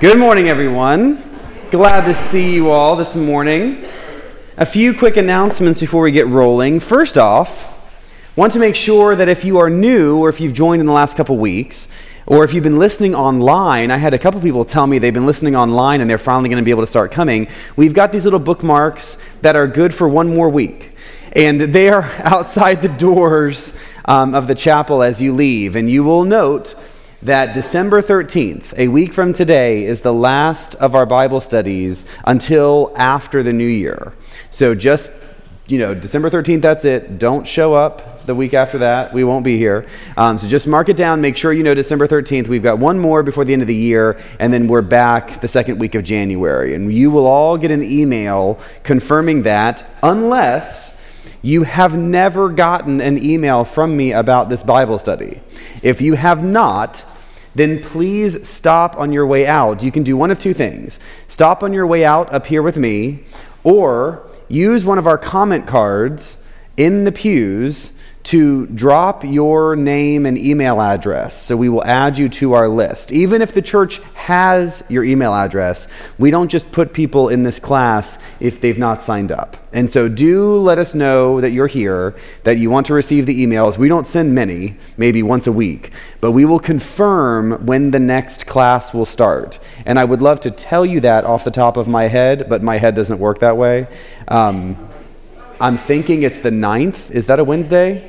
Good morning, everyone. Glad to see you all this morning. A few quick announcements before we get rolling. First off, want to make sure that if you are new or if you've joined in the last couple weeks, or if you've been listening online, I had a couple people tell me they've been listening online and they're finally going to be able to start coming. We've got these little bookmarks that are good for one more week. And they are outside the doors um, of the chapel as you leave. And you will note that December 13th, a week from today, is the last of our Bible studies until after the new year. So just, you know, December 13th, that's it. Don't show up the week after that. We won't be here. Um, so just mark it down. Make sure you know December 13th. We've got one more before the end of the year, and then we're back the second week of January. And you will all get an email confirming that, unless you have never gotten an email from me about this Bible study. If you have not, then please stop on your way out. You can do one of two things stop on your way out up here with me, or use one of our comment cards in the pews to drop your name and email address so we will add you to our list. Even if the church has your email address, we don't just put people in this class if they've not signed up. And so do let us know that you're here, that you want to receive the emails. We don't send many, maybe once a week, but we will confirm when the next class will start. And I would love to tell you that off the top of my head, but my head doesn't work that way. Um, I'm thinking it's the 9th. Is that a Wednesday?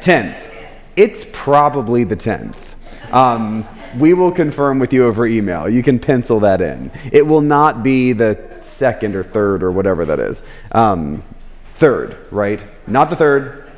10th. It's probably the 10th. Um, we will confirm with you over email. You can pencil that in. It will not be the second or third or whatever that is. Um, third, right? Not the third.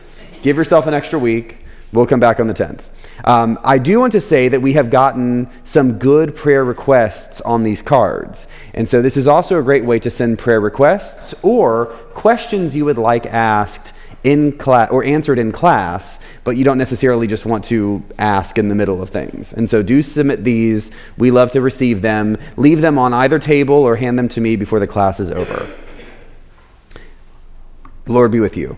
Give yourself an extra week. We'll come back on the 10th. Um, I do want to say that we have gotten some good prayer requests on these cards. And so this is also a great way to send prayer requests or questions you would like asked in class or answered in class, but you don't necessarily just want to ask in the middle of things. And so do submit these. We love to receive them. Leave them on either table or hand them to me before the class is over. The Lord be with you.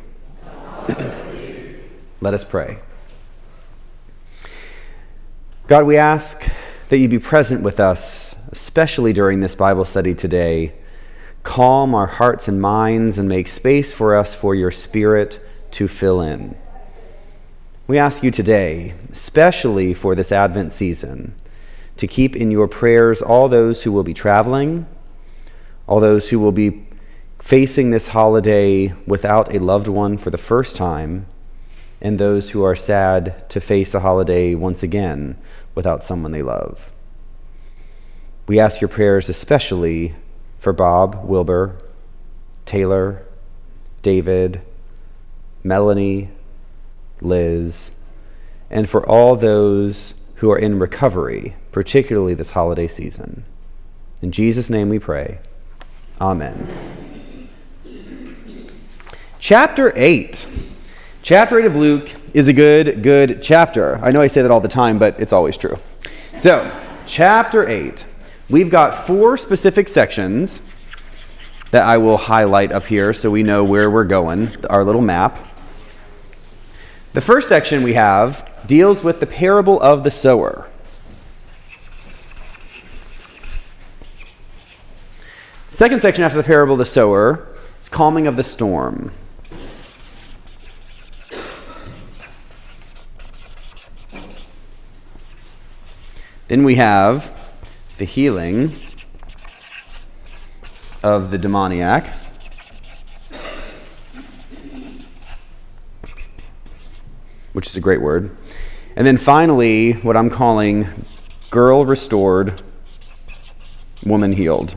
Let us pray. God, we ask that you be present with us, especially during this Bible study today. Calm our hearts and minds and make space for us for your Spirit to fill in. We ask you today, especially for this Advent season, to keep in your prayers all those who will be traveling, all those who will be facing this holiday without a loved one for the first time and those who are sad to face a holiday once again without someone they love. We ask your prayers especially for Bob, Wilbur, Taylor, David, Melanie, Liz, and for all those who are in recovery, particularly this holiday season. In Jesus' name we pray. Amen. Chapter 8. Chapter 8 of Luke is a good, good chapter. I know I say that all the time, but it's always true. So, chapter 8. We've got four specific sections that I will highlight up here so we know where we're going, our little map. The first section we have deals with the parable of the sower. Second section after the parable of the sower is calming of the storm. Then we have the healing of the demoniac. Which is a great word. And then finally, what I'm calling girl restored, woman healed.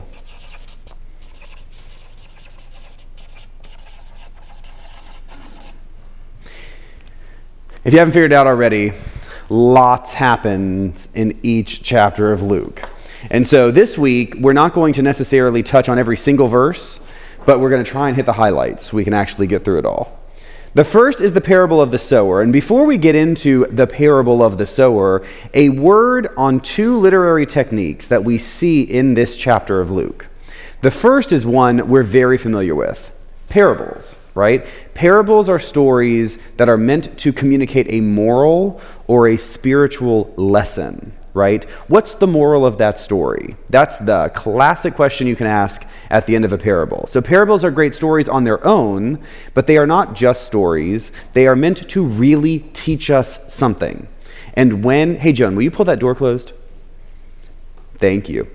If you haven't figured it out already, lots happens in each chapter of Luke. And so this week, we're not going to necessarily touch on every single verse, but we're going to try and hit the highlights we can actually get through it all. The first is the parable of the sower. And before we get into the parable of the sower, a word on two literary techniques that we see in this chapter of Luke. The first is one we're very familiar with parables right? Parables are stories that are meant to communicate a moral or a spiritual lesson. right? What's the moral of that story? That's the classic question you can ask at the end of a parable. So, parables are great stories on their own, but they are not just stories. They are meant to really teach us something. And when, hey, Joan, will you pull that door closed? Thank you.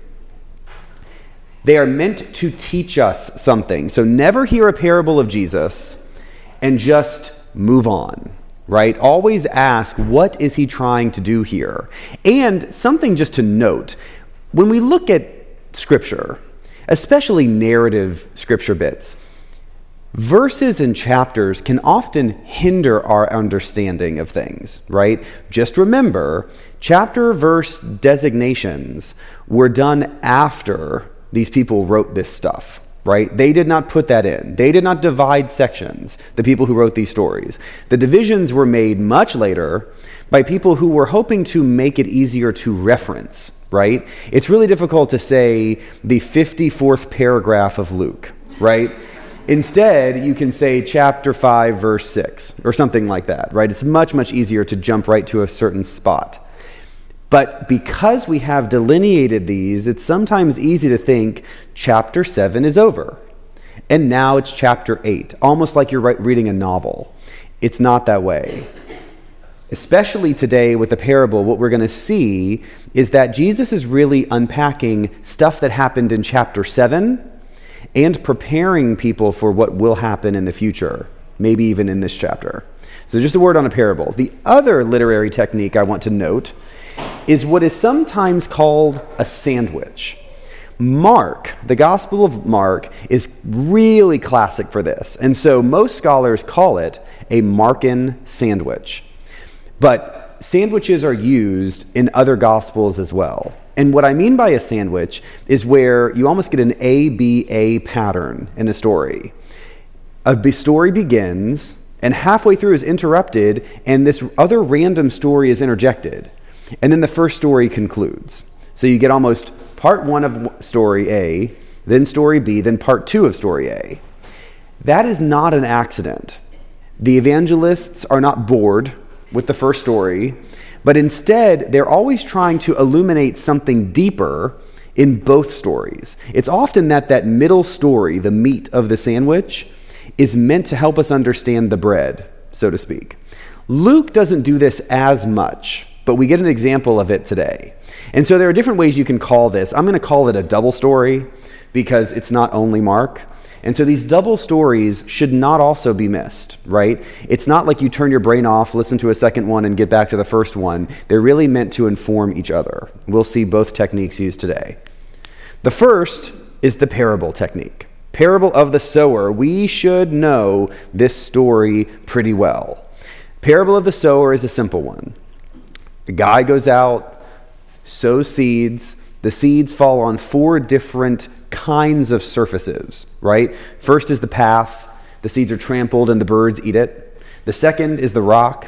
They are meant to teach us something. So, never hear a parable of Jesus and just move on right? Always ask, what is he trying to do here? And something just to note when we look at scripture, especially narrative scripture bits, verses and chapters can often hinder our understanding of things, right? Just remember, chapter verse designations were done after these people wrote this stuff right? They did not put that in. They did not divide sections, the people who wrote these stories. The divisions were made much later by people who were hoping to make it easier to reference, right? It's really difficult to say the 54th paragraph of Luke, right? Instead, you can say chapter 5, verse 6, or something like that, right? It's much, much easier to jump right to a certain spot. But because we have delineated these, it's sometimes easy to think chapter 7 is over. And now it's chapter 8, almost like you're reading a novel. It's not that way. Especially today with the parable, what we're going to see is that Jesus is really unpacking stuff that happened in chapter 7 and preparing people for what will happen in the future, maybe even in this chapter. So, just a word on a parable. The other literary technique I want to note is what is sometimes called a sandwich. Mark, the Gospel of Mark, is really classic for this. And so most scholars call it a Markan sandwich. But sandwiches are used in other Gospels as well. And what I mean by a sandwich is where you almost get an ABA pattern in a story. A story begins, and halfway through is interrupted, and this other random story is interjected. And then the first story concludes. So you get almost part one of story A, then story B, then part two of story A. That is not an accident. The evangelists are not bored with the first story, but instead they're always trying to illuminate something deeper in both stories. It's often that that middle story, the meat of the sandwich, is meant to help us understand the bread, so to speak. Luke doesn't do this as much but we get an example of it today. And so there are different ways you can call this. I'm going to call it a double story because it's not only Mark. And so these double stories should not also be missed, right? It's not like you turn your brain off, listen to a second one, and get back to the first one. They're really meant to inform each other. We'll see both techniques used today. The first is the parable technique. Parable of the sower. We should know this story pretty well. Parable of the sower is a simple one. The guy goes out, sows seeds. The seeds fall on four different kinds of surfaces, right? First is the path. The seeds are trampled and the birds eat it. The second is the rock,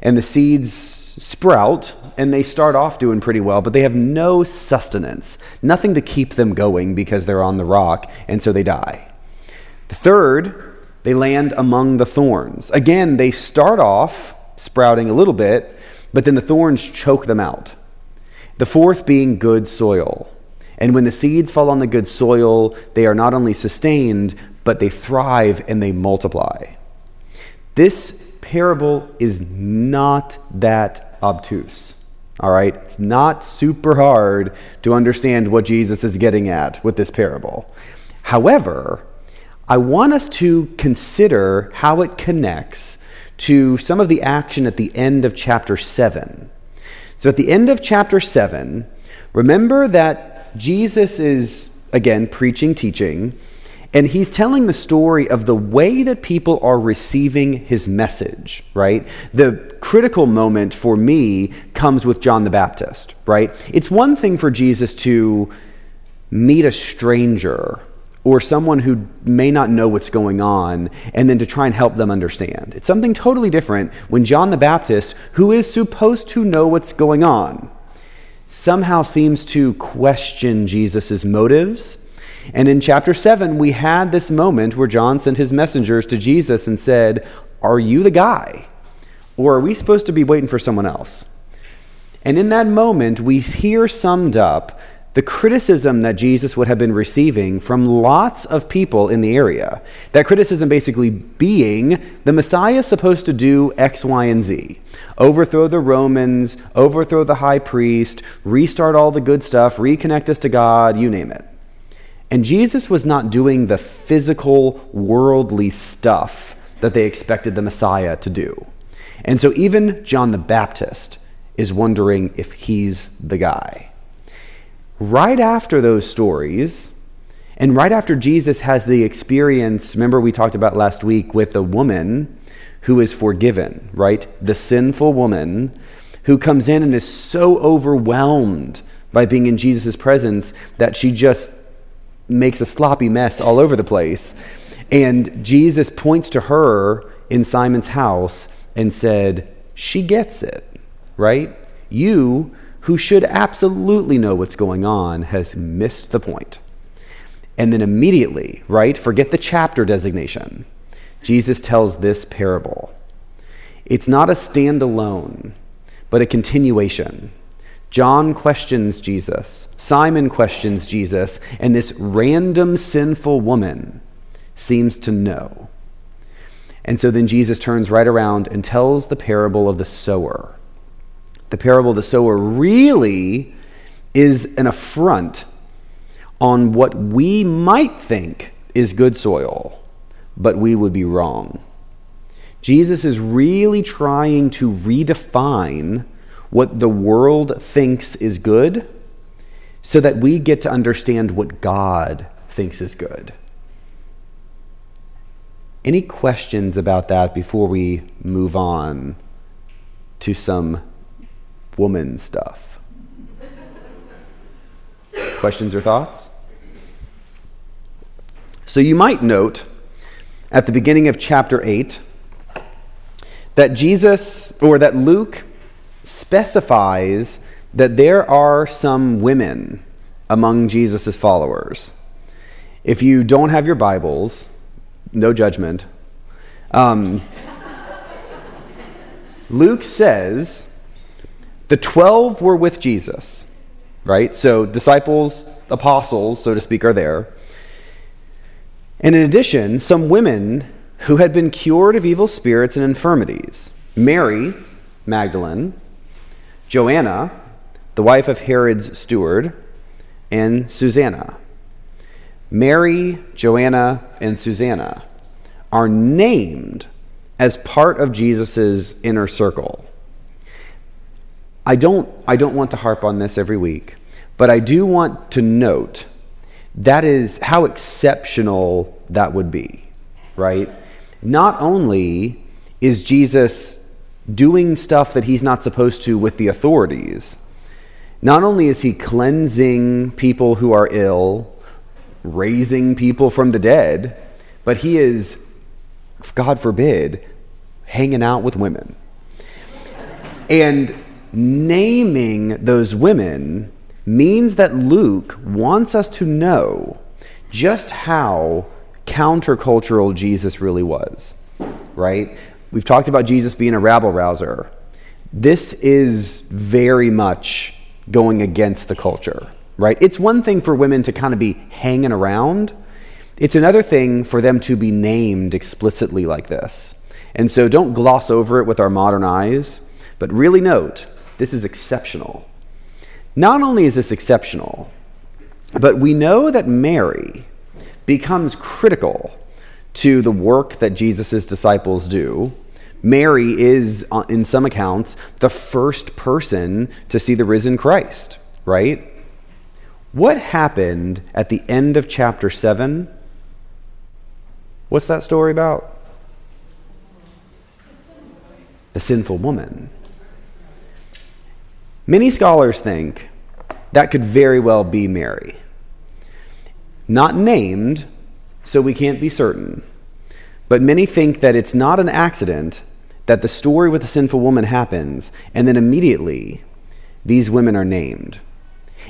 and the seeds sprout and they start off doing pretty well, but they have no sustenance, nothing to keep them going because they're on the rock, and so they die. The third, they land among the thorns. Again, they start off sprouting a little bit, but then the thorns choke them out. The fourth being good soil. And when the seeds fall on the good soil, they are not only sustained, but they thrive and they multiply. This parable is not that obtuse. All right? It's not super hard to understand what Jesus is getting at with this parable. However, I want us to consider how it connects to some of the action at the end of chapter 7. So, at the end of chapter 7, remember that Jesus is, again, preaching, teaching, and he's telling the story of the way that people are receiving his message, right? The critical moment for me comes with John the Baptist, right? It's one thing for Jesus to meet a stranger or someone who may not know what's going on and then to try and help them understand. It's something totally different when John the Baptist, who is supposed to know what's going on, somehow seems to question Jesus' motives. And in chapter 7, we had this moment where John sent his messengers to Jesus and said, Are you the guy? Or are we supposed to be waiting for someone else? And in that moment, we hear summed up the criticism that Jesus would have been receiving from lots of people in the area. That criticism basically being the Messiah is supposed to do X, Y, and Z overthrow the Romans, overthrow the high priest, restart all the good stuff, reconnect us to God, you name it. And Jesus was not doing the physical, worldly stuff that they expected the Messiah to do. And so even John the Baptist is wondering if he's the guy. Right after those stories, and right after Jesus has the experience, remember we talked about last week with the woman who is forgiven, right? The sinful woman who comes in and is so overwhelmed by being in Jesus' presence that she just makes a sloppy mess all over the place. And Jesus points to her in Simon's house and said, She gets it, right? You, who should absolutely know what's going on, has missed the point. And then immediately, right, forget the chapter designation, Jesus tells this parable. It's not a standalone, but a continuation. John questions Jesus, Simon questions Jesus, and this random sinful woman seems to know. And so then Jesus turns right around and tells the parable of the sower. The parable of the sower really is an affront on what we might think is good soil, but we would be wrong. Jesus is really trying to redefine what the world thinks is good so that we get to understand what God thinks is good. Any questions about that before we move on to some woman stuff? questions or thoughts? So you might note at the beginning of chapter 8 that Jesus, or that Luke, specifies that there are some women among Jesus' followers. If you don't have your Bibles, no judgment. Um, Luke says the 12 were with Jesus, right? So disciples, apostles, so to speak, are there. And in addition, some women who had been cured of evil spirits and infirmities Mary Magdalene, Joanna, the wife of Herod's steward, and Susanna. Mary, Joanna, and Susanna are named as part of Jesus' inner circle. I don't, I don't want to harp on this every week, but I do want to note that is how exceptional that would be, right? Not only is Jesus doing stuff that he's not supposed to with the authorities. Not only is he cleansing people who are ill, raising people from the dead, but he is, God forbid, hanging out with women. And naming those women means that Luke wants us to know just how countercultural Jesus really was, right? We've talked about Jesus being a rabble rouser. This is very much going against the culture, right? It's one thing for women to kind of be hanging around, it's another thing for them to be named explicitly like this. And so don't gloss over it with our modern eyes, but really note this is exceptional. Not only is this exceptional, but we know that Mary becomes critical to the work that Jesus' disciples do Mary is, uh, in some accounts, the first person to see the risen Christ, right? What happened at the end of chapter 7? What's that story about? The sinful woman. Many scholars think that could very well be Mary. Not named, so we can't be certain. But many think that it's not an accident that the story with the sinful woman happens, and then immediately these women are named.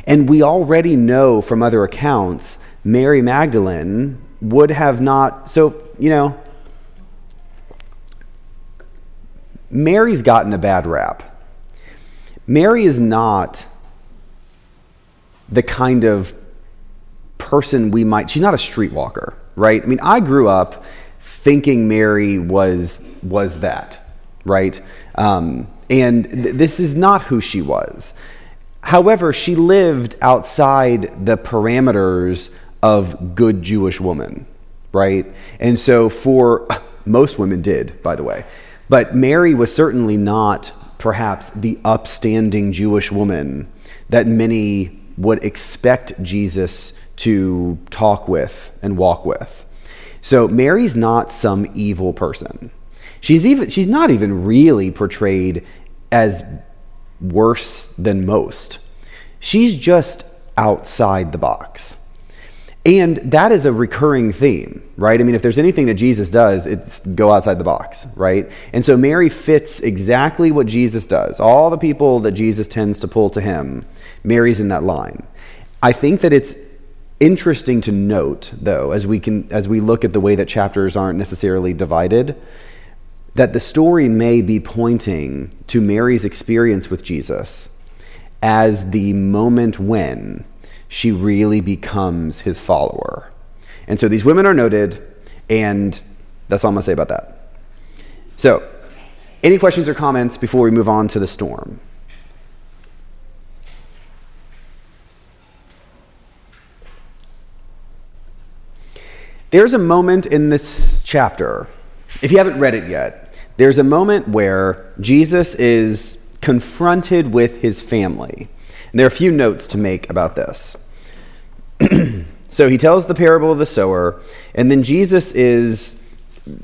And we already know from other accounts, Mary Magdalene would have not. So, you know, Mary's gotten a bad rap. Mary is not the kind of person we might, she's not a streetwalker, right? I mean, I grew up thinking Mary was, was that, right? Um, and th- this is not who she was. However, she lived outside the parameters of good Jewish woman, right? And so for most women did, by the way. But Mary was certainly not perhaps the upstanding Jewish woman that many would expect Jesus to talk with and walk with. So Mary's not some evil person. She's even she's not even really portrayed as worse than most. She's just outside the box. And that is a recurring theme, right? I mean, if there's anything that Jesus does, it's go outside the box, right? And so Mary fits exactly what Jesus does. All the people that Jesus tends to pull to him, Mary's in that line. I think that it's interesting to note, though, as we can as we look at the way that chapters aren't necessarily divided, that the story may be pointing to Mary's experience with Jesus as the moment when she really becomes his follower. And so these women are noted, and that's all I'm going to say about that. So, any questions or comments before we move on to the storm? There's a moment in this chapter, if you haven't read it yet, there's a moment where Jesus is confronted with his family. And there are a few notes to make about this. so he tells the parable of the sower, and then Jesus is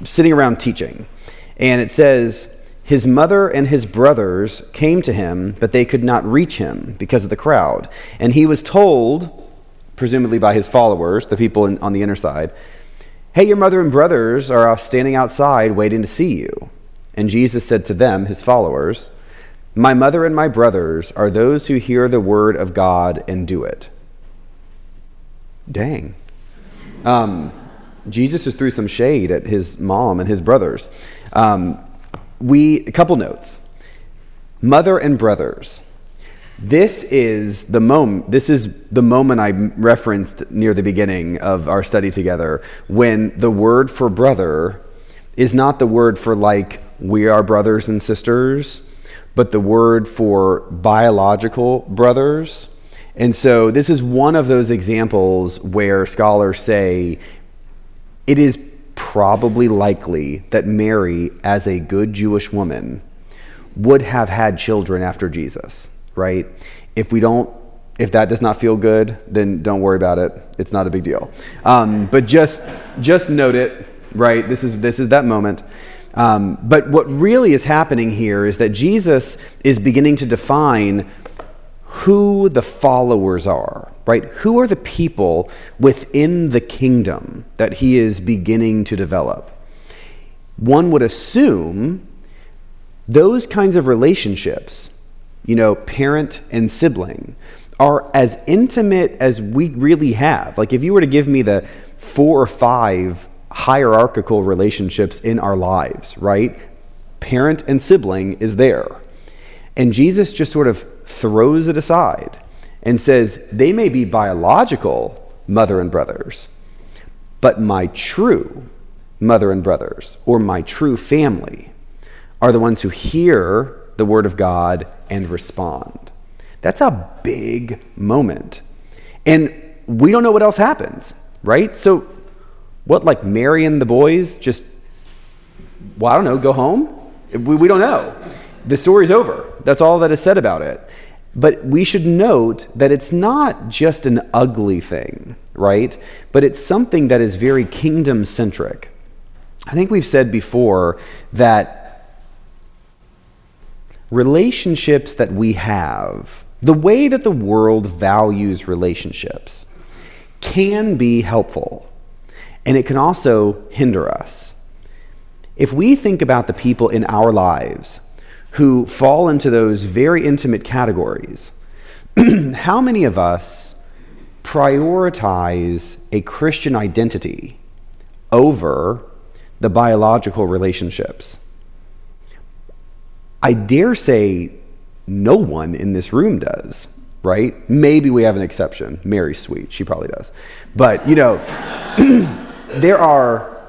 sitting around teaching. And it says, His mother and his brothers came to him, but they could not reach him because of the crowd. And he was told, presumably by his followers, the people in, on the inner side, Hey, your mother and brothers are standing outside waiting to see you. And Jesus said to them, his followers, My mother and my brothers are those who hear the word of God and do it. Dang. Um, Jesus just threw some shade at his mom and his brothers. Um, we a couple notes. Mother and brothers. This is the moment. This is the moment I referenced near the beginning of our study together, when the word for brother is not the word for like we are brothers and sisters, but the word for biological brothers and so this is one of those examples where scholars say it is probably likely that Mary, as a good Jewish woman, would have had children after Jesus, right? If we don't, if that does not feel good, then don't worry about it. It's not a big deal. Um, but just, just note it, right? This is this is that moment. Um, but what really is happening here is that Jesus is beginning to define who the followers are, right? Who are the people within the kingdom that he is beginning to develop? One would assume those kinds of relationships, you know, parent and sibling, are as intimate as we really have. Like, if you were to give me the four or five hierarchical relationships in our lives, right? Parent and sibling is there. And Jesus just sort of throws it aside and says, they may be biological mother and brothers, but my true mother and brothers, or my true family, are the ones who hear the word of God and respond. That's a big moment. And we don't know what else happens, right? So, what, like Mary and the boys just, well, I don't know, go home? We, we don't know. The story's over. That's all that is said about it. But we should note that it's not just an ugly thing, right? But it's something that is very kingdom centric. I think we've said before that relationships that we have, the way that the world values relationships, can be helpful, and it can also hinder us. If we think about the people in our lives who fall into those very intimate categories, how many of us prioritize a Christian identity over the biological relationships? I dare say no one in this room does, right? Maybe we have an exception. Mary's sweet. She probably does. But, you know, there are,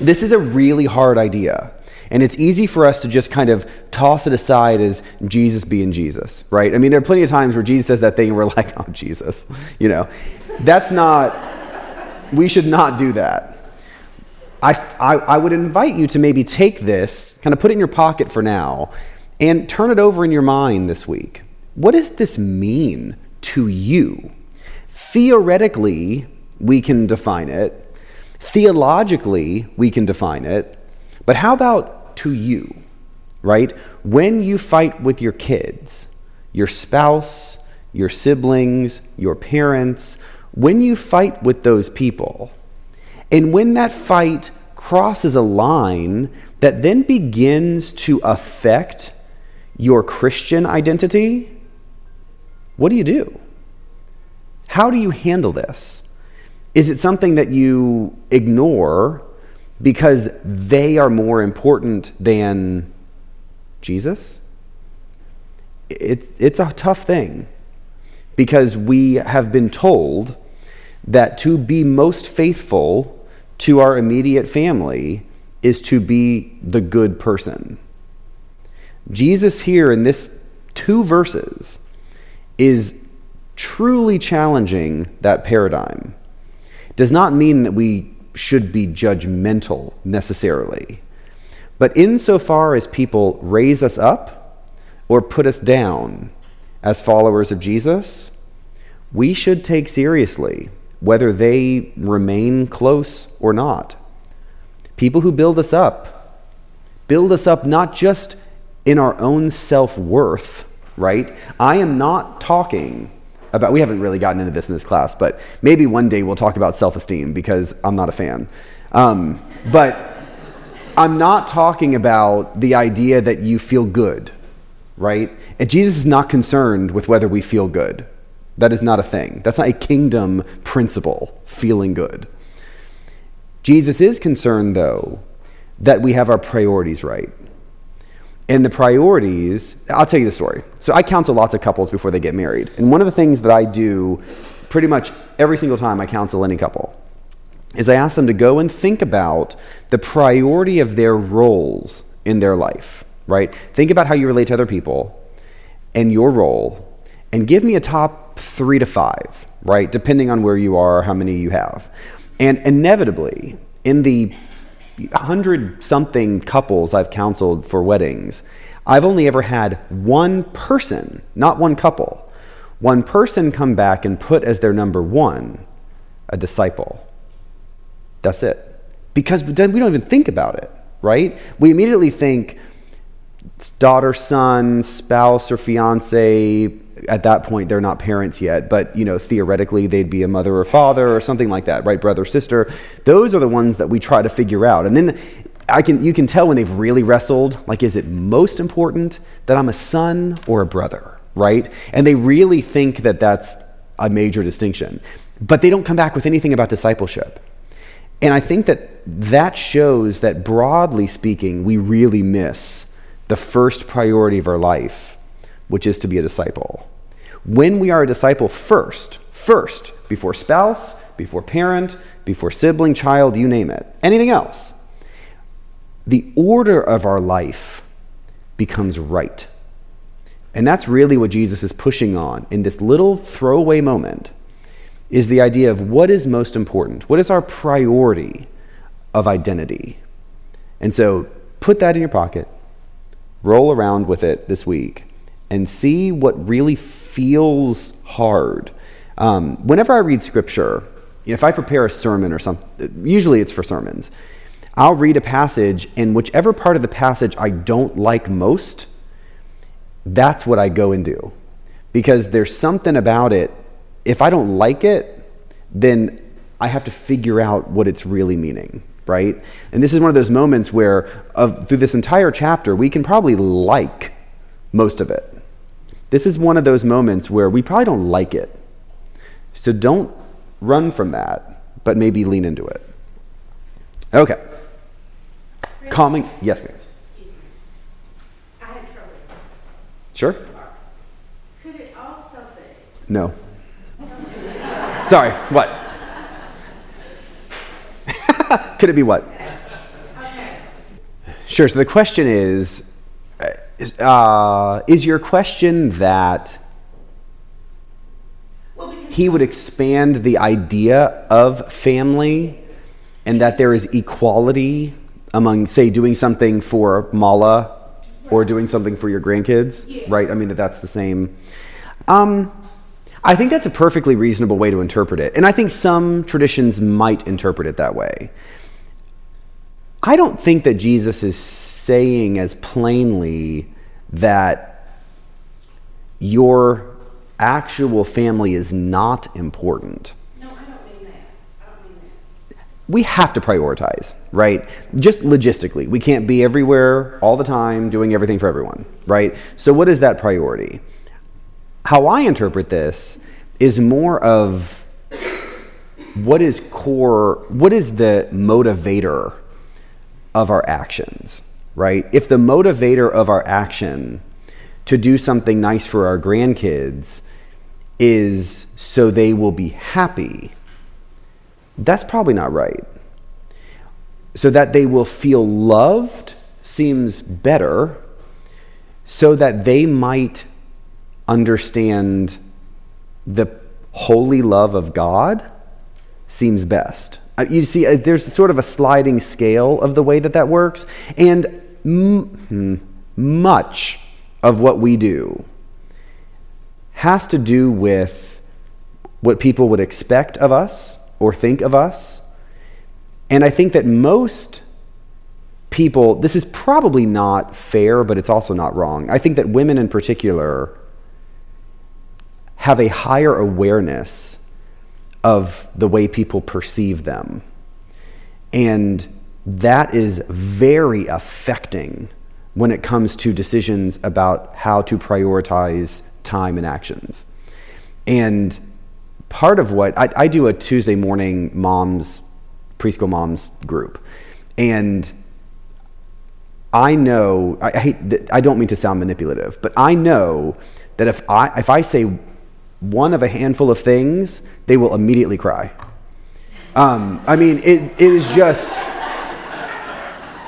this is a really hard idea. And it's easy for us to just kind of toss it aside as Jesus being Jesus, right? I mean, there are plenty of times where Jesus says that thing and we're like, oh, Jesus, you know. That's not, we should not do that. I, I, I would invite you to maybe take this, kind of put it in your pocket for now, and turn it over in your mind this week. What does this mean to you? Theoretically, we can define it. Theologically, we can define it. But how about to you, right? When you fight with your kids, your spouse, your siblings, your parents, when you fight with those people, and when that fight crosses a line that then begins to affect your Christian identity, what do you do? How do you handle this? Is it something that you ignore because they are more important than Jesus? It, it's a tough thing because we have been told that to be most faithful to our immediate family is to be the good person. Jesus, here in this two verses, is truly challenging that paradigm. Does not mean that we should be judgmental necessarily, but insofar as people raise us up or put us down as followers of Jesus, we should take seriously whether they remain close or not. People who build us up, build us up not just in our own self worth, right? I am not talking about, we haven't really gotten into this in this class, but maybe one day we'll talk about self esteem because I'm not a fan. Um, but I'm not talking about the idea that you feel good, right? And Jesus is not concerned with whether we feel good. That is not a thing. That's not a kingdom principle, feeling good. Jesus is concerned, though, that we have our priorities right. And the priorities, I'll tell you the story. So I counsel lots of couples before they get married. And one of the things that I do pretty much every single time I counsel any couple is I ask them to go and think about the priority of their roles in their life, right? Think about how you relate to other people and your role, and give me a top three to five, right? Depending on where you are, how many you have. And inevitably, in the hundred something couples I've counseled for weddings, I've only ever had one person, not one couple, one person come back and put as their number one a disciple. That's it. Because then we don't even think about it, right? We immediately think daughter, son, spouse, or fiance, at that point they're not parents yet but you know theoretically they'd be a mother or father or something like that right? Brother sister. Those are the ones that we try to figure out. And then i can you can tell when they've really wrestled like is it most important that i'm a son or a brother right? And they really think that that's a major distinction. But they don't come back with anything about discipleship. And i think that that shows that broadly speaking we really miss the first priority of our life which is to be a disciple. When we are a disciple first, first, before spouse, before parent, before sibling, child, you name it, anything else, the order of our life becomes right. And that's really what Jesus is pushing on in this little throwaway moment is the idea of what is most important? What is our priority of identity? And so put that in your pocket, roll around with it this week, and see what really feels hard. Um, whenever I read scripture, you know, if I prepare a sermon or something, usually it's for sermons, I'll read a passage, and whichever part of the passage I don't like most, that's what I go and do. Because there's something about it, if I don't like it, then I have to figure out what it's really meaning, right? And this is one of those moments where, of, through this entire chapter, we can probably like most of it. This is one of those moments where we probably don't like it. So don't run from that, but maybe lean into it. Okay. Calming. Yes, ma'am. I had trouble Sure. Could it also be. No. Sorry, what? Could it be what? Sure, so the question is uh, is your question that he would expand the idea of family and that there is equality among, say, doing something for Mala or doing something for your grandkids, yeah. right? I mean, that that's the same. Um, I think that's a perfectly reasonable way to interpret it. And I think some traditions might interpret it that way. I don't think that Jesus is saying as plainly that your actual family is not important. No, I don't mean that. I don't mean that. We have to prioritize, right? Just logistically. We can't be everywhere all the time doing everything for everyone, right? So, what is that priority? How I interpret this is more of what is core, what is the motivator of our actions, right? If the motivator of our action to do something nice for our grandkids is so they will be happy, that's probably not right. So that they will feel loved seems better, so that they might understand the holy love of God seems best. You see, uh, there's sort of a sliding scale of the way that that works, and m- hmm, much of what we do has to do with what people would expect of us or think of us. And I think that most people, this is probably not fair, but it's also not wrong. I think that women in particular have a higher awareness of the way people perceive them. And that is very affecting when it comes to decisions about how to prioritize time and actions. And part of what I, I do a Tuesday morning moms, preschool moms group. And I know, I, hate, I don't mean to sound manipulative, but I know that if I, if I say one of a handful of things, they will immediately cry. Um, I mean, it, it is just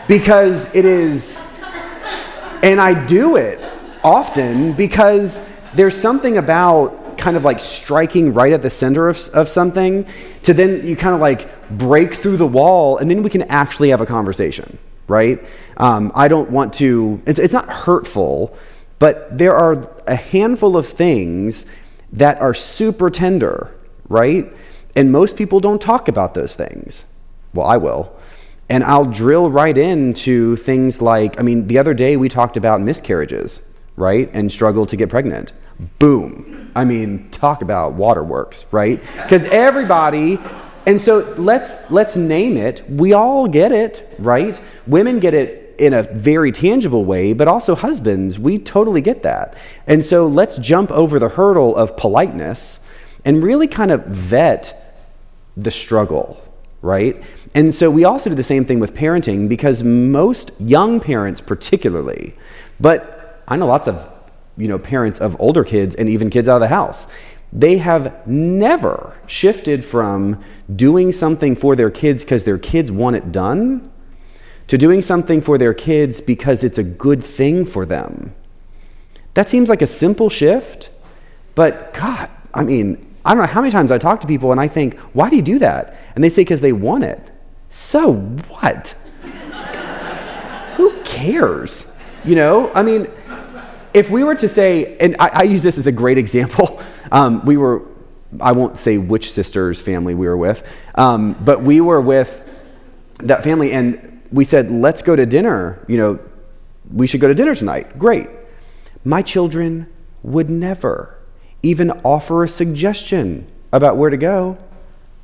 because it is, and I do it often because there's something about kind of like striking right at the center of, of something to then you kind of like break through the wall and then we can actually have a conversation, right? Um, I don't want to, it's, it's not hurtful, but there are a handful of things that are super tender, right? And most people don't talk about those things. Well, I will. And I'll drill right into things like I mean, the other day we talked about miscarriages, right? And struggle to get pregnant. Boom. I mean, talk about waterworks, right? Because everybody and so let's let's name it. We all get it, right? Women get it in a very tangible way, but also husbands, we totally get that. And so let's jump over the hurdle of politeness and really kind of vet the struggle, right? And so we also do the same thing with parenting because most young parents, particularly, but I know lots of you know parents of older kids and even kids out of the house they have never shifted from doing something for their kids because their kids want it done to doing something for their kids because it's a good thing for them. That seems like a simple shift, but God, I mean, I don't know how many times I talk to people and I think, why do you do that? And they say, because they want it. So what? Who cares? You know, I mean, if we were to say, and I, I use this as a great example, um, we were, I won't say which sister's family we were with, um, but we were with that family, and we said, let's go to dinner. You know, we should go to dinner tonight. Great. My children would never even offer a suggestion about where to go.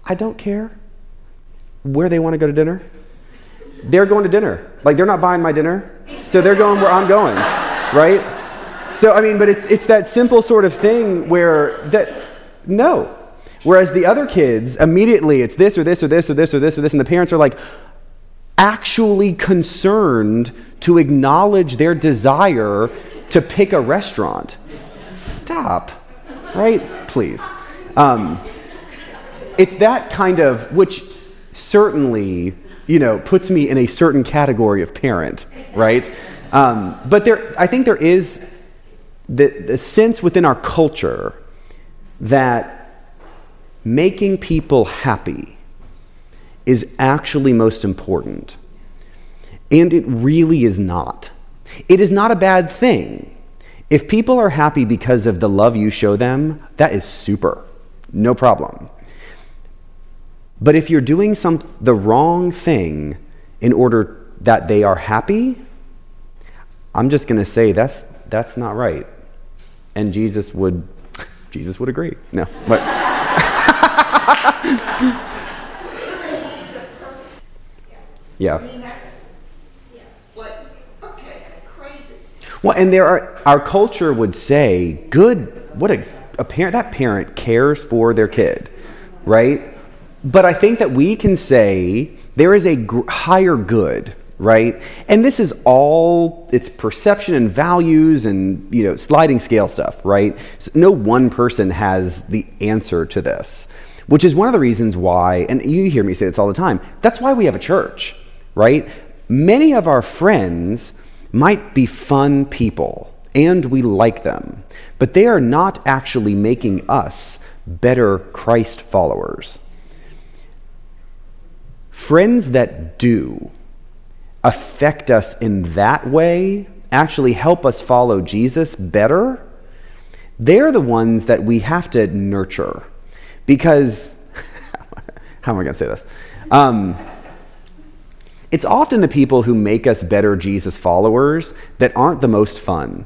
I don't care where they want to go to dinner. They're going to dinner. Like they're not buying my dinner, so they're going where I'm going, right? So I mean, but it's it's that simple sort of thing where that no. Whereas the other kids immediately it's this or this or this or this or this or this, and the parents are like, actually concerned to acknowledge their desire to pick a restaurant. Stop. right? Please. Um, it's that kind of, which certainly, you know, puts me in a certain category of parent, right? Um, but there, I think there is the, the sense within our culture that making people happy is actually most important. And it really is not. It is not a bad thing. If people are happy because of the love you show them, that is super. No problem. But if you're doing some, the wrong thing in order that they are happy, I'm just going to say that's, that's not right. And Jesus would, Jesus would agree. No, but. yeah. Well, and there are, our culture would say, good, what a, a parent, that parent cares for their kid, right? But I think that we can say there is a gr- higher good, right? And this is all it's perception and values and you know sliding scale stuff, right? So no one person has the answer to this, which is one of the reasons why. And you hear me say this all the time. That's why we have a church, right? Many of our friends might be fun people and we like them, but they are not actually making us better Christ followers. Friends that do affect us in that way, actually help us follow Jesus better, they're the ones that we have to nurture. Because, how am I going to say this? Um, it's often the people who make us better Jesus followers that aren't the most fun.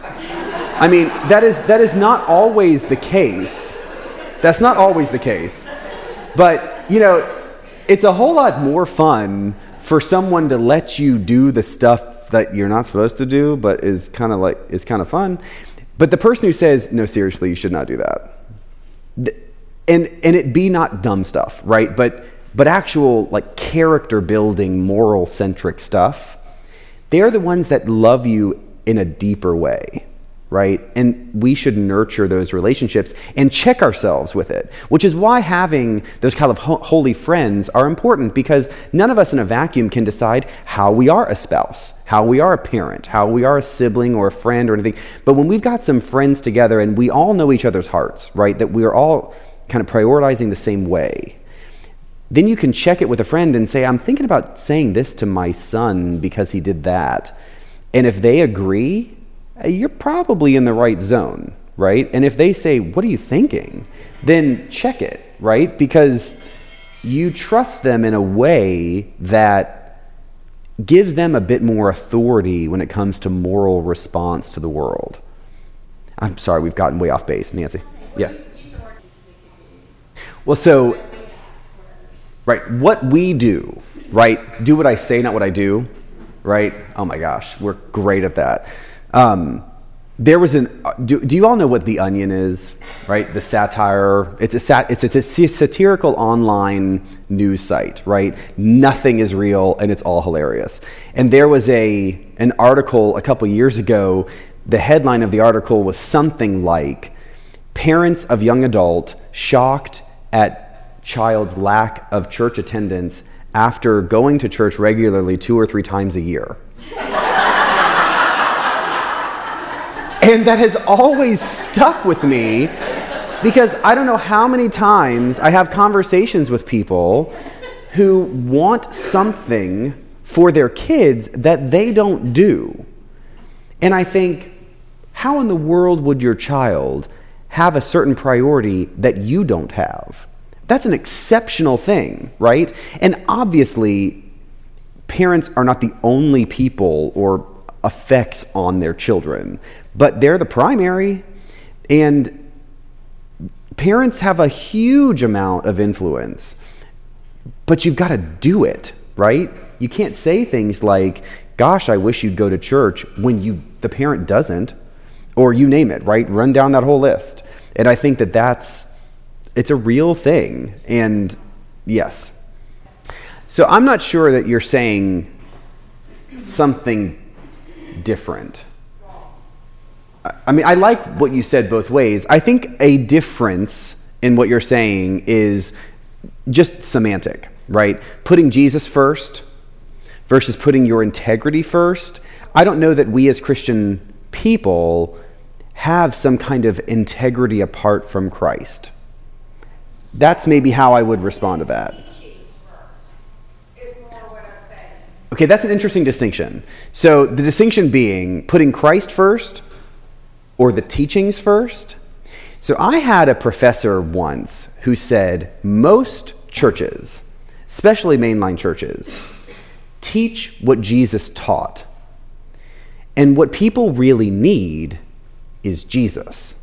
I mean, that is, that is not always the case. That's not always the case. But, you know, it's a whole lot more fun for someone to let you do the stuff that you're not supposed to do, but is kind of like, is kind of fun. But the person who says, no, seriously, you should not do that. And, and it be not dumb stuff, right? But but actual like character building, moral centric stuff, they're the ones that love you in a deeper way, right? And we should nurture those relationships and check ourselves with it, which is why having those kind of ho- holy friends are important because none of us in a vacuum can decide how we are a spouse, how we are a parent, how we are a sibling or a friend or anything. But when we've got some friends together and we all know each other's hearts, right? That we are all kind of prioritizing the same way then you can check it with a friend and say, I'm thinking about saying this to my son because he did that. And if they agree, eh, you're probably in the right zone, right? And if they say, What are you thinking? then check it, right? Because you trust them in a way that gives them a bit more authority when it comes to moral response to the world. I'm sorry, we've gotten way off base, Nancy. Yeah. Well, so right? What we do, right? Do what I say, not what I do, right? Oh my gosh, we're great at that. Um, there was an. Do, do, you all know what the Onion is? Right, the satire. It's a sat. It's, it's a satirical online news site. Right, nothing is real, and it's all hilarious. And there was a an article a couple years ago. The headline of the article was something like, "Parents of young adult shocked at child's lack of church attendance after going to church regularly two or three times a year. and that has always stuck with me because I don't know how many times I have conversations with people who want something for their kids that they don't do. And I think, how in the world would your child have a certain priority that you don't have? That's an exceptional thing, right? And obviously, parents are not the only people or effects on their children, but they're the primary. And parents have a huge amount of influence, but you've got to do it, right? You can't say things like, gosh, I wish you'd go to church when you, the parent doesn't, or you name it, right? Run down that whole list. And I think that that's it's a real thing. And yes. So I'm not sure that you're saying something different. I mean, I like what you said both ways. I think a difference in what you're saying is just semantic, right? Putting Jesus first versus putting your integrity first. I don't know that we as Christian people have some kind of integrity apart from Christ. That's maybe how I would respond to that. Okay, that's an interesting distinction. So the distinction being putting Christ first or the teachings first. So I had a professor once who said most churches, especially mainline churches, teach what Jesus taught. And what people really need is Jesus.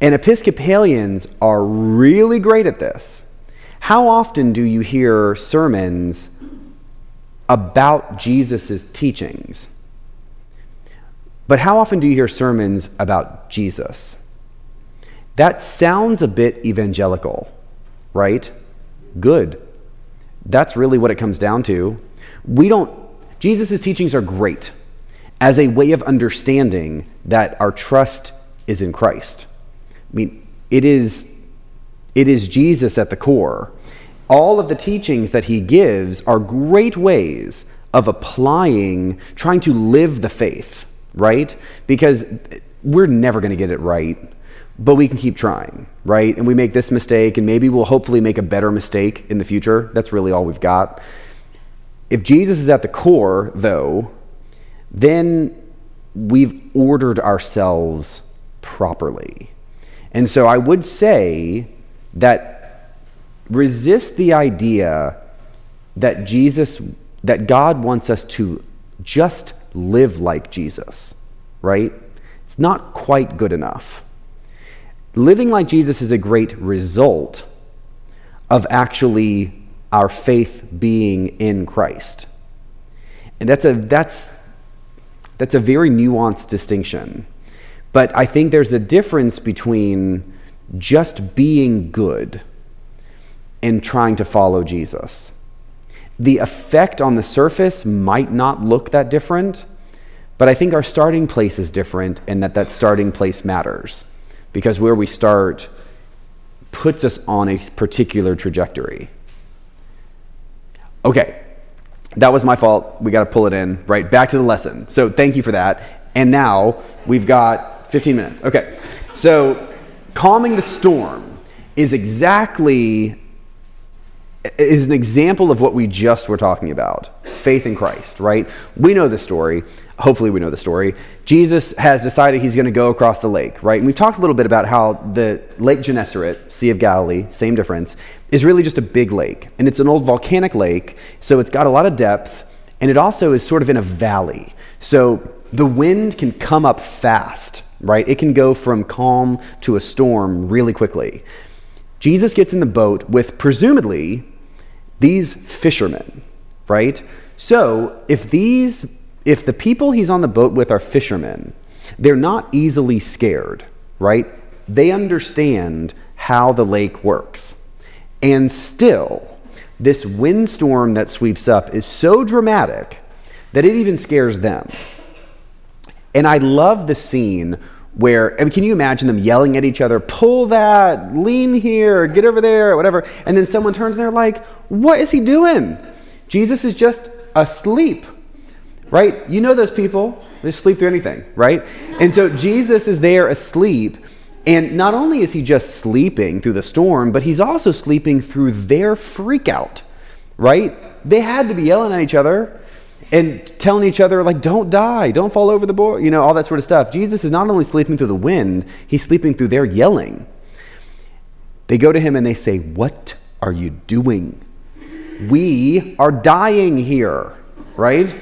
And Episcopalians are really great at this. How often do you hear sermons about Jesus' teachings? But how often do you hear sermons about Jesus? That sounds a bit evangelical, right? Good. That's really what it comes down to. We don't, Jesus' teachings are great as a way of understanding that our trust is in Christ. I mean, it is, it is Jesus at the core. All of the teachings that he gives are great ways of applying, trying to live the faith, right? Because we're never going to get it right, but we can keep trying, right? And we make this mistake, and maybe we'll hopefully make a better mistake in the future. That's really all we've got. If Jesus is at the core, though, then we've ordered ourselves properly. And so I would say that resist the idea that Jesus, that God wants us to just live like Jesus, right? It's not quite good enough. Living like Jesus is a great result of actually our faith being in Christ. And that's a, that's that's a very nuanced distinction. But I think there's a difference between just being good and trying to follow Jesus. The effect on the surface might not look that different, but I think our starting place is different and that that starting place matters because where we start puts us on a particular trajectory. Okay, that was my fault. We got to pull it in, right? Back to the lesson. So thank you for that. And now we've got 15 minutes. Okay. So calming the storm is exactly is an example of what we just were talking about faith in Christ, right? We know the story. Hopefully, we know the story. Jesus has decided he's going to go across the lake, right? And we've talked a little bit about how the Lake Gennesaret, Sea of Galilee, same difference, is really just a big lake. And it's an old volcanic lake, so it's got a lot of depth, and it also is sort of in a valley. So the wind can come up fast, right? It can go from calm to a storm really quickly. Jesus gets in the boat with presumably these fishermen, right? So if these, if the people he's on the boat with are fishermen, they're not easily scared, right? They understand how the lake works. And still, this windstorm that sweeps up is so dramatic that it even scares them. And I love the scene where, I mean, can you imagine them yelling at each other, pull that, lean here, get over there, whatever. And then someone turns and they're like, what is he doing? Jesus is just asleep, right? You know those people, they sleep through anything, right? And so Jesus is there asleep. And not only is he just sleeping through the storm, but he's also sleeping through their freak out, right? They had to be yelling at each other and telling each other like don't die don't fall over the board you know all that sort of stuff. Jesus is not only sleeping through the wind he's sleeping through their yelling. They go to him and they say what are you doing? We are dying here right?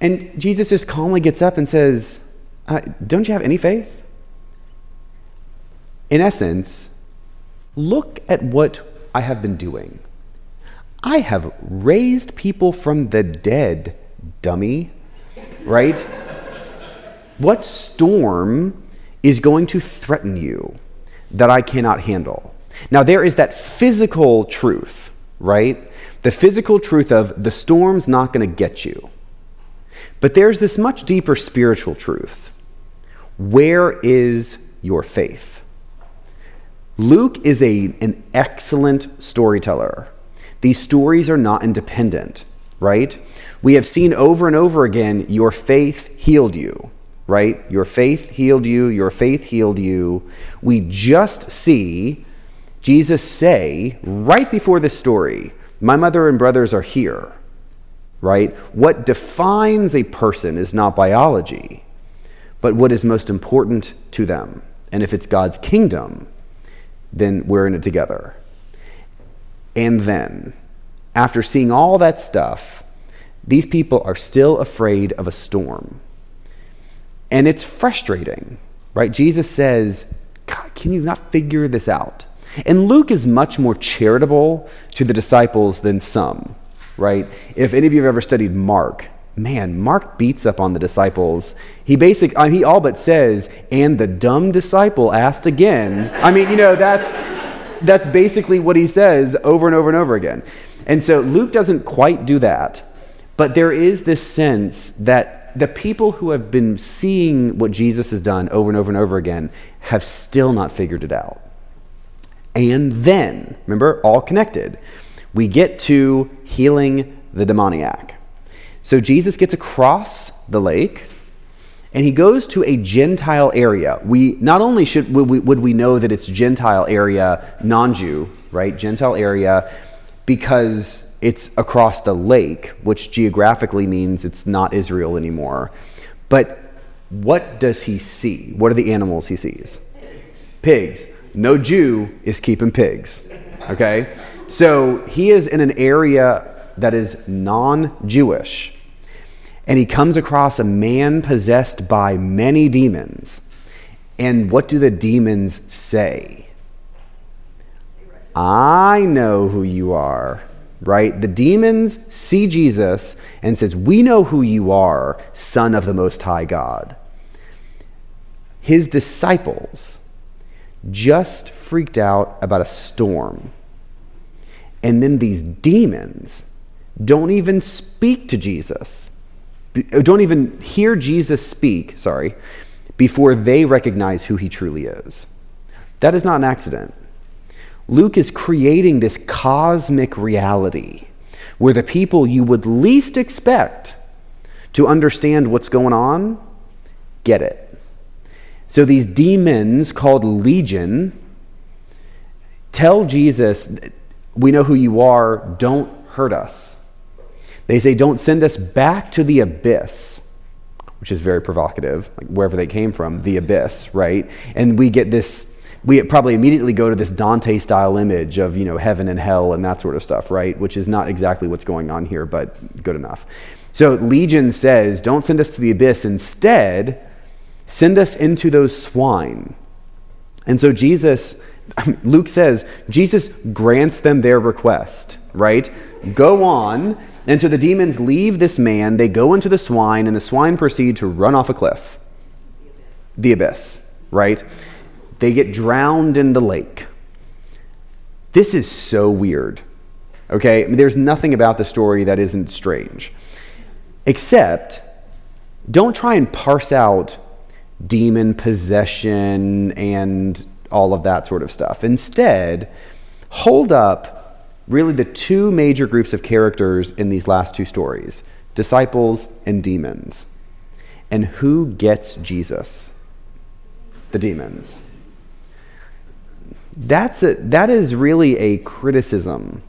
And jesus just calmly gets up and says uh, don't you have any faith? In essence look at what i have been doing I have raised people from the dead, dummy. Right? what storm is going to threaten you that I cannot handle? Now, there is that physical truth, right? The physical truth of the storm's not going to get you. But there's this much deeper spiritual truth. Where is your faith? Luke is a, an excellent storyteller. These stories are not independent, right? We have seen over and over again your faith healed you, right? Your faith healed you, your faith healed you. We just see Jesus say right before this story, My mother and brothers are here, right? What defines a person is not biology, but what is most important to them. And if it's God's kingdom, then we're in it together. And then, after seeing all that stuff, these people are still afraid of a storm. And it's frustrating, right? Jesus says, God, can you not figure this out? And Luke is much more charitable to the disciples than some, right? If any of you have ever studied Mark, man, Mark beats up on the disciples. He basic, I mean, he all but says, and the dumb disciple asked again. I mean, you know, that's that's basically what he says over and over and over again. And so Luke doesn't quite do that, but there is this sense that the people who have been seeing what Jesus has done over and over and over again have still not figured it out. And then, remember, all connected, we get to healing the demoniac. So Jesus gets across the lake and he goes to a Gentile area. We not only should would we, would we know that it's Gentile area, non-Jew, right? Gentile area because it's across the lake, which geographically means it's not Israel anymore. But what does he see? What are the animals he sees? Pigs. No Jew is keeping pigs. Okay? So he is in an area that is non Jewish. And he comes across a man possessed by many demons. And what do the demons say? I know who you are, right? The demons see Jesus and says, "We know who you are, son of the most high God." His disciples just freaked out about a storm. And then these demons don't even speak to Jesus, don't even hear Jesus speak, sorry, before they recognize who he truly is. That is not an accident. Luke is creating this cosmic reality where the people you would least expect to understand what's going on get it. So these demons called Legion tell Jesus, We know who you are, don't hurt us. They say, Don't send us back to the abyss, which is very provocative, like wherever they came from, the abyss, right? And we get this, we probably immediately go to this Dante style image of, you know, heaven and hell and that sort of stuff, right? Which is not exactly what's going on here, but good enough. So Legion says, Don't send us to the abyss. Instead, send us into those swine. And so Jesus, Luke says, Jesus grants them their request, right? Go on and so the demons leave this man, they go into the swine, and the swine proceed to run off a cliff. The abyss, right? They get drowned in the lake. This is so weird. Okay? I mean, there's nothing about the story that isn't strange. Except, don't try and parse out demon possession and all of that sort of stuff. Instead, hold up really the two major groups of characters in these last two stories disciples and demons. And who gets Jesus? The demons. That's a, that is really a criticism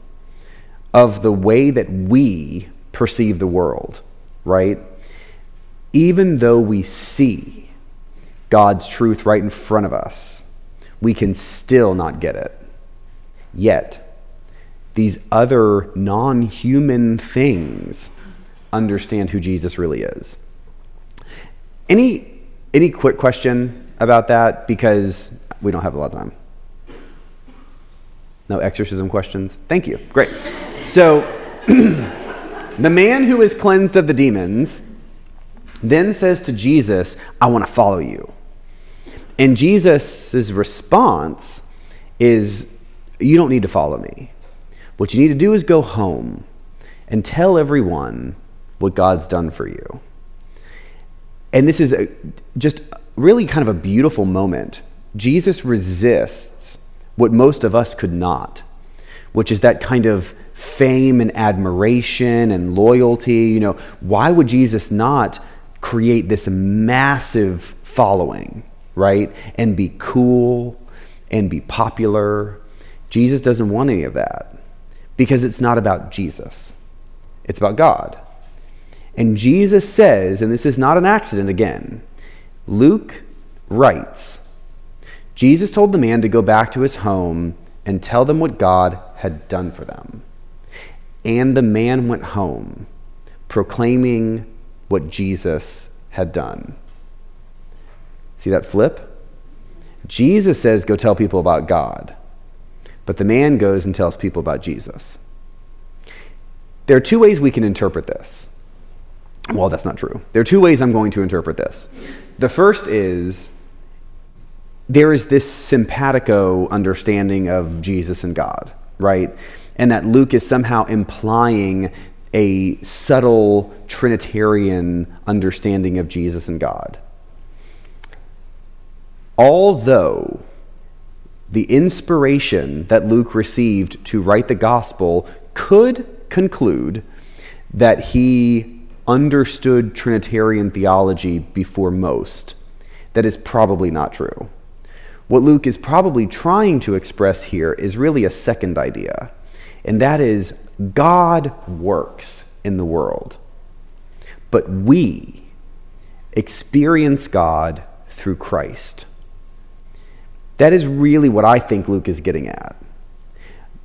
of the way that we perceive the world, right? Even though we see God's truth right in front of us, we can still not get it. Yet, these other non human things understand who Jesus really is. Any, any quick question about that? Because we don't have a lot of time. No exorcism questions? Thank you. Great. So, the man who is cleansed of the demons then says to Jesus, I want to follow you. And Jesus' response is, You don't need to follow me. What you need to do is go home and tell everyone what God's done for you. And this is a, just really kind of a beautiful moment. Jesus resists what most of us could not, which is that kind of fame and admiration and loyalty. You know, why would Jesus not create this massive following, right? And be cool and be popular. Jesus doesn't want any of that because it's not about Jesus, it's about God. And Jesus says, and this is not an accident again, Luke writes Jesus told the man to go back to his home and tell them what God had done for them. And the man went home, proclaiming what Jesus had done. See that flip? Jesus says, Go tell people about God. But the man goes and tells people about Jesus. There are two ways we can interpret this. Well, that's not true. There are two ways I'm going to interpret this. The first is there is this simpatico understanding of Jesus and God, right? And that Luke is somehow implying a subtle Trinitarian understanding of Jesus and God. Although the inspiration that Luke received to write the gospel could conclude that he understood Trinitarian theology before most, that is probably not true. What Luke is probably trying to express here is really a second idea, and that is God works in the world, but we experience God through Christ. That is really what I think Luke is getting at.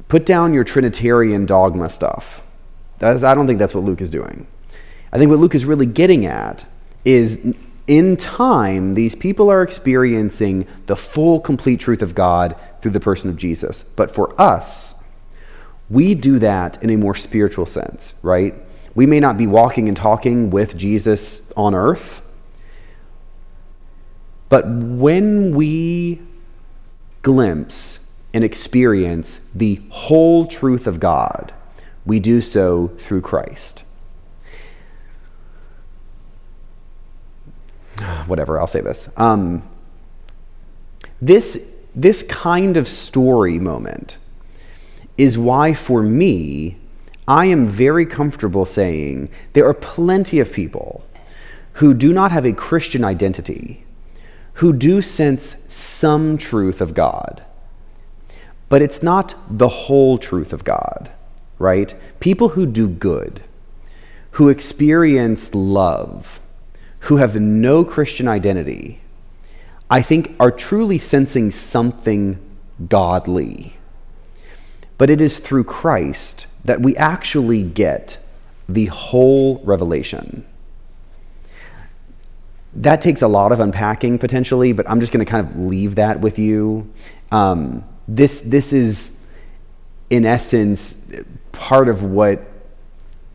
Put down your Trinitarian dogma stuff. I don't think that's what Luke is doing. I think what Luke is really getting at is in time, these people are experiencing the full, complete truth of God through the person of Jesus. But for us, we do that in a more spiritual sense, right? We may not be walking and talking with Jesus on earth, but when we glimpse and experience the whole truth of God, we do so through Christ. whatever, I'll say this. Um, this, this kind of story moment is why, for me, I am very comfortable saying there are plenty of people who do not have a Christian identity, who do sense some truth of God, but it's not the whole truth of God, right? People who do good, who experience love, who have no Christian identity, I think are truly sensing something godly. But it is through Christ that we actually get the whole revelation. That takes a lot of unpacking potentially, but I'm just going to kind of leave that with you. Um, this, this is, in essence, part of what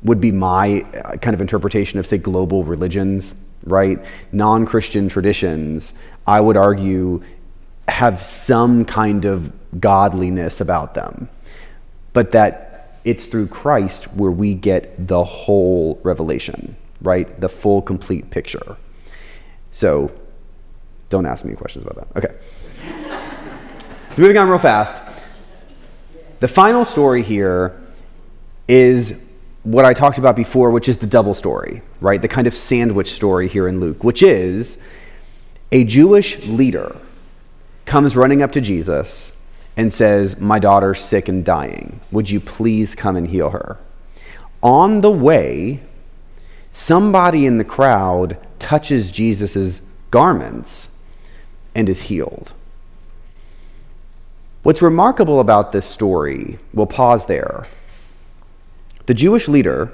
would be my uh, kind of interpretation of, say, global religions right? Non Christian traditions, I would argue, have some kind of godliness about them, but that it's through Christ where we get the whole revelation, right? The full, complete picture. So don't ask me questions about that. Okay. so moving on real fast. The final story here is what I talked about before, which is the double story, right? The kind of sandwich story here in Luke, which is a Jewish leader comes running up to Jesus and says, My daughter's sick and dying. Would you please come and heal her? On the way, somebody in the crowd touches Jesus' garments and is healed. What's remarkable about this story, we'll pause there the Jewish leader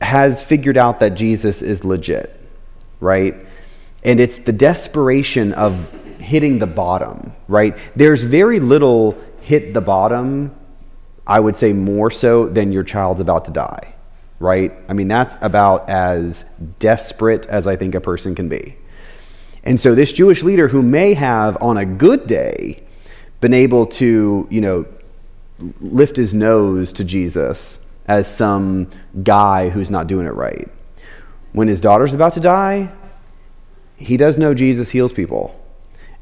has figured out that Jesus is legit, right? And it's the desperation of hitting the bottom, right? There's very little hit the bottom, I would say more so than your child's about to die, right? I mean, that's about as desperate as I think a person can be. And so this Jewish leader who may have on a good day been able to, you know, lift his nose to Jesus as some guy who's not doing it right. When his daughter's about to die, he does know Jesus heals people.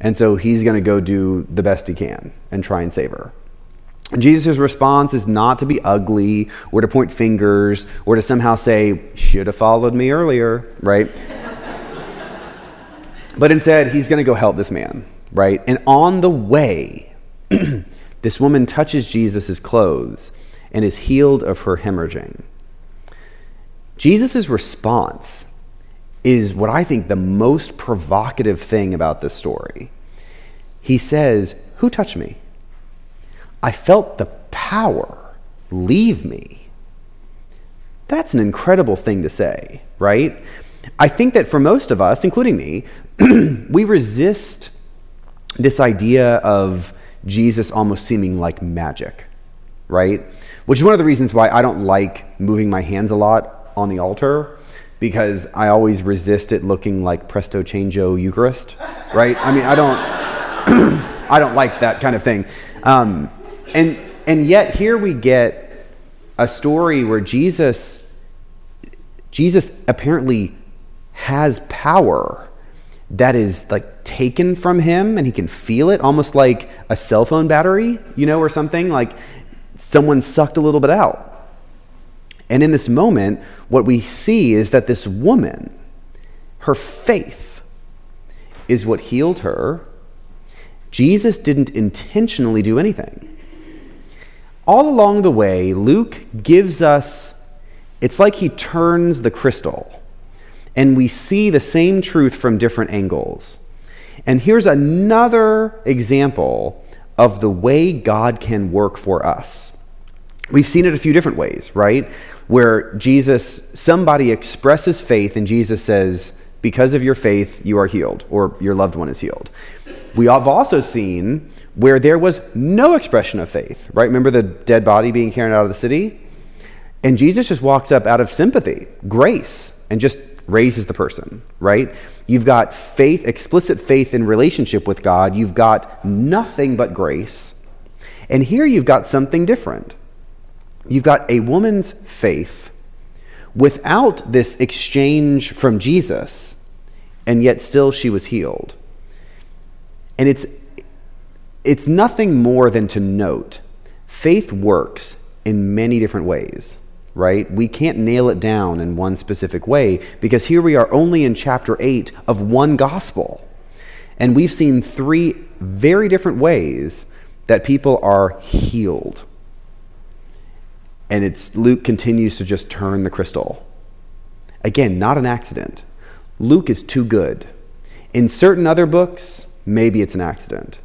And so he's going to go do the best he can and try and save her. Jesus' response is not to be ugly or to point fingers or to somehow say, should have followed me earlier, right? but instead, he's going to go help this man, right? And on the way, this woman touches Jesus' clothes and is healed of her hemorrhaging. Jesus' response is what I think the most provocative thing about this story. He says, Who touched me? I felt the power leave me. That's an incredible thing to say, right? I think that for most of us, including me, we resist this idea of Jesus almost seeming like magic, right? Which is one of the reasons why I don't like moving my hands a lot on the altar because I always resist it looking like Presto Changeo Eucharist, right? I mean, I don't, I don't like that kind of thing. Um, and and yet here we get a story where Jesus, Jesus apparently has power that is like taken from him and he can feel it almost like a cell phone battery, you know, or something like someone sucked a little bit out. And in this moment, what we see is that this woman, her faith, is what healed her. Jesus didn't intentionally do anything. All along the way, Luke gives us, it's like he turns the crystal, and we see the same truth from different angles. And here's another example of the way God can work for us. We've seen it a few different ways, right? Where Jesus, somebody expresses faith and Jesus says, Because of your faith, you are healed, or your loved one is healed. We have also seen where there was no expression of faith, right? Remember the dead body being carried out of the city? And Jesus just walks up out of sympathy, grace, and just raises the person, right? You've got faith, explicit faith in relationship with God. You've got nothing but grace. And here you've got something different. You've got a woman's faith without this exchange from Jesus, and yet still she was healed. And it's, it's nothing more than to note faith works in many different ways, right? We can't nail it down in one specific way because here we are only in chapter 8 of one gospel. And we've seen three very different ways that people are healed and it's Luke continues to just turn the crystal. Again, not an accident. Luke is too good. In certain other books, maybe it's an accident.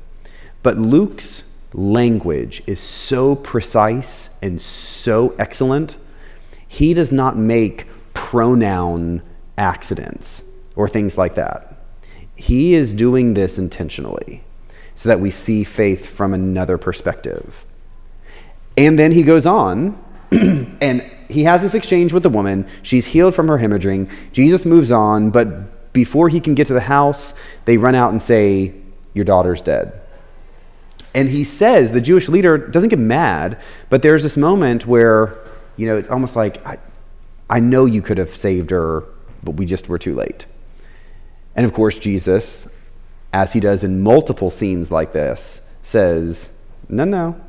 But Luke's language is so precise and so excellent, he does not make pronoun accidents or things like that. He is doing this intentionally so that we see faith from another perspective. And then he goes on and he has this exchange with the woman. She's healed from her hemorrhaging. Jesus moves on, but before he can get to the house, they run out and say, Your daughter's dead. And he says, the Jewish leader doesn't get mad, but there's this moment where, you know, it's almost like, I, I know you could have saved her, but we just were too late. And of course, Jesus, as he does in multiple scenes like this, says, No, no,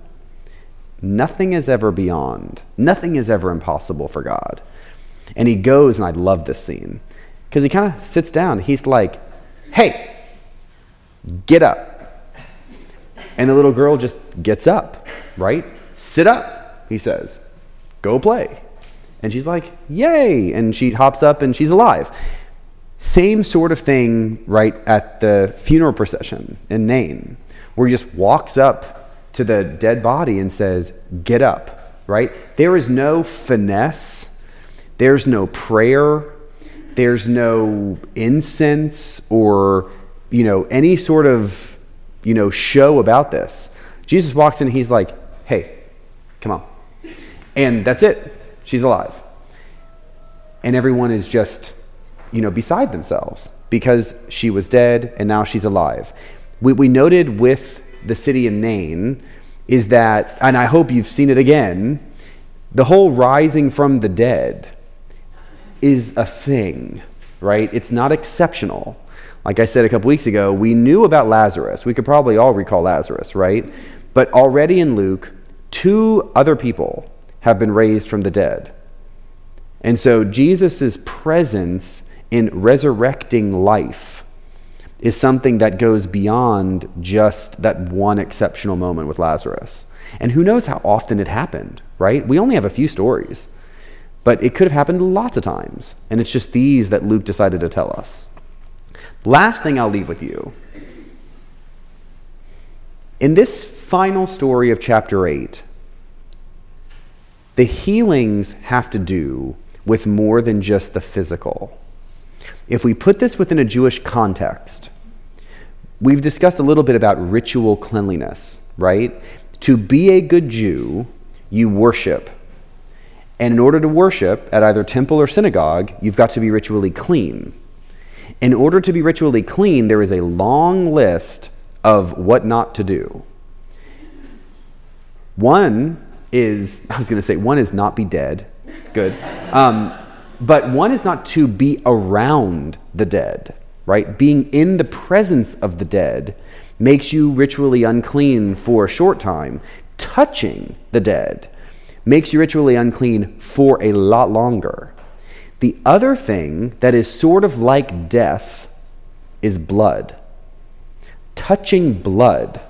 Nothing is ever beyond, nothing is ever impossible for God. And he goes, and I love this scene because he kind of sits down. He's like, hey, get up. And the little girl just gets up, right? Sit up, he says. Go play. And she's like, yay. And she hops up and she's alive. Same sort of thing, right, at the funeral procession in Nain, where he just walks up to the dead body and says, Get up, right? There is no finesse, there's no prayer, there's no incense or, you know, any sort of, you know, show about this. Jesus walks in, he's like, Hey, come on. And that's it. She's alive. And everyone is just, you know, beside themselves because she was dead and now she's alive. We, we noted with the city in Nain is that, and I hope you've seen it again, the whole rising from the dead is a thing, right? It's not exceptional. Like I said a couple weeks ago, we knew about Lazarus. We could probably all recall Lazarus, right? But already in Luke, two other people have been raised from the dead. And so Jesus' presence in resurrecting life is something that goes beyond just that one exceptional moment with Lazarus. And who knows how often it happened, right? We only have a few stories, but it could have happened lots of times. And it's just these that Luke decided to tell us. Last thing I'll leave with you. In this final story of chapter 8, the healings have to do with more than just the physical. If we put this within a Jewish context, we've discussed a little bit about ritual cleanliness, right? To be a good Jew, you worship. And in order to worship at either temple or synagogue, you've got to be ritually clean. In order to be ritually clean, there is a long list of what not to do. One is, I was going to say, one is not be dead. Good. Um, but one is not to be around the dead, right? Being in the presence of the dead makes you ritually unclean for a short time. Touching the dead makes you ritually unclean for a lot longer. The other thing that is sort of like death is blood. Touching blood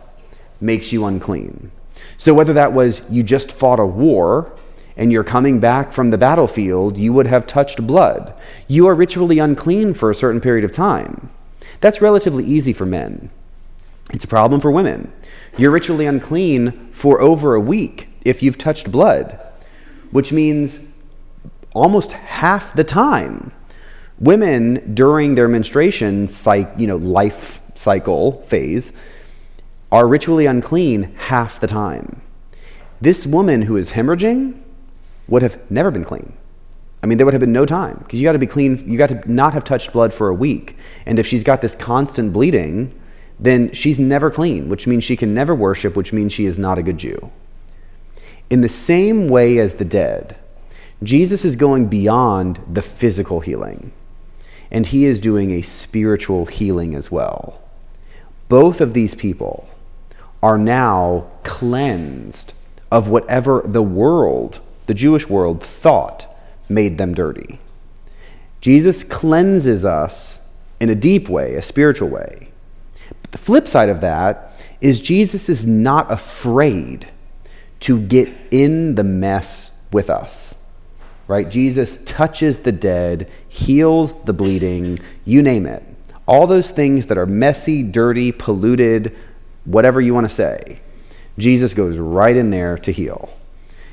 makes you unclean. So, whether that was you just fought a war and you're coming back from the battlefield, you would have touched blood. You are ritually unclean for a certain period of time. That's relatively easy for men. It's a problem for women. You're ritually unclean for over a week if you've touched blood, which means almost half the time. Women during their menstruation, you know, life cycle phase are ritually unclean half the time. This woman who is hemorrhaging would have never been clean. I mean, there would have been no time because you got to be clean. You got to not have touched blood for a week. And if she's got this constant bleeding, then she's never clean, which means she can never worship, which means she is not a good Jew. In the same way as the dead, Jesus is going beyond the physical healing, and he is doing a spiritual healing as well. Both of these people are now cleansed of whatever the world the Jewish world thought made them dirty. Jesus cleanses us in a deep way, a spiritual way. But the flip side of that is Jesus is not afraid to get in the mess with us. Right? Jesus touches the dead, heals the bleeding, you name it. All those things that are messy, dirty, polluted, whatever you want to say. Jesus goes right in there to heal.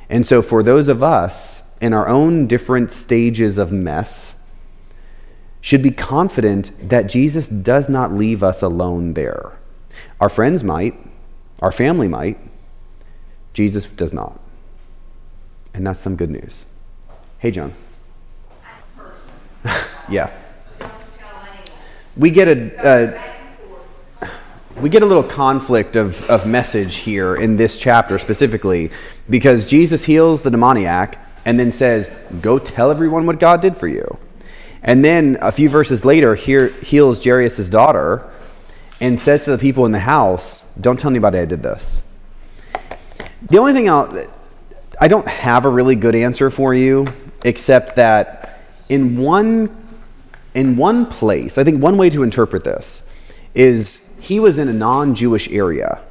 And so, for those of us in our own different stages of mess, should be confident that Jesus does not leave us alone there. Our friends might, our family might, Jesus does not. And that's some good news. Hey, John. yeah. We get a, a we get a little conflict of, of message here in this chapter specifically because Jesus heals the demoniac and then says, Go tell everyone what God did for you. And then a few verses later, here, heals Jairus' daughter and says to the people in the house, Don't tell anybody I did this. The only thing I'll, I don't have a really good answer for you, except that in one, in one place, I think one way to interpret this is he was in a non Jewish area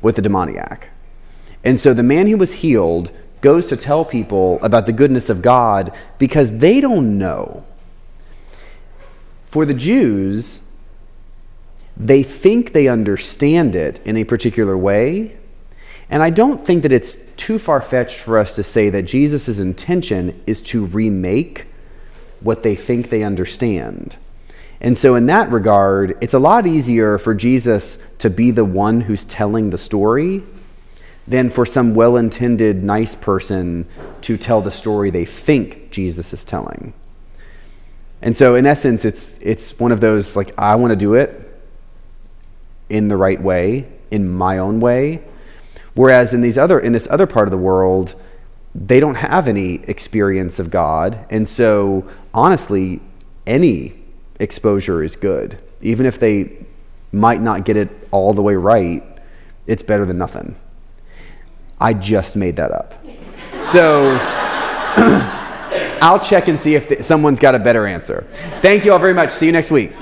with the demoniac. And so the man who was healed goes to tell people about the goodness of God because they don't know. For the Jews, they think they understand it in a particular way. And I don't think that it's too far fetched for us to say that Jesus' intention is to remake what they think they understand. And so, in that regard, it's a lot easier for Jesus to be the one who's telling the story than for some well intended, nice person to tell the story they think Jesus is telling. And so, in essence, it's, it's one of those like, I want to do it in the right way, in my own way. Whereas in, these other, in this other part of the world, they don't have any experience of God. And so, honestly, any exposure is good. Even if they might not get it all the way right, it's better than nothing. I just made that up. So I'll check and see if someone's got a better answer. Thank you all very much. See you next week.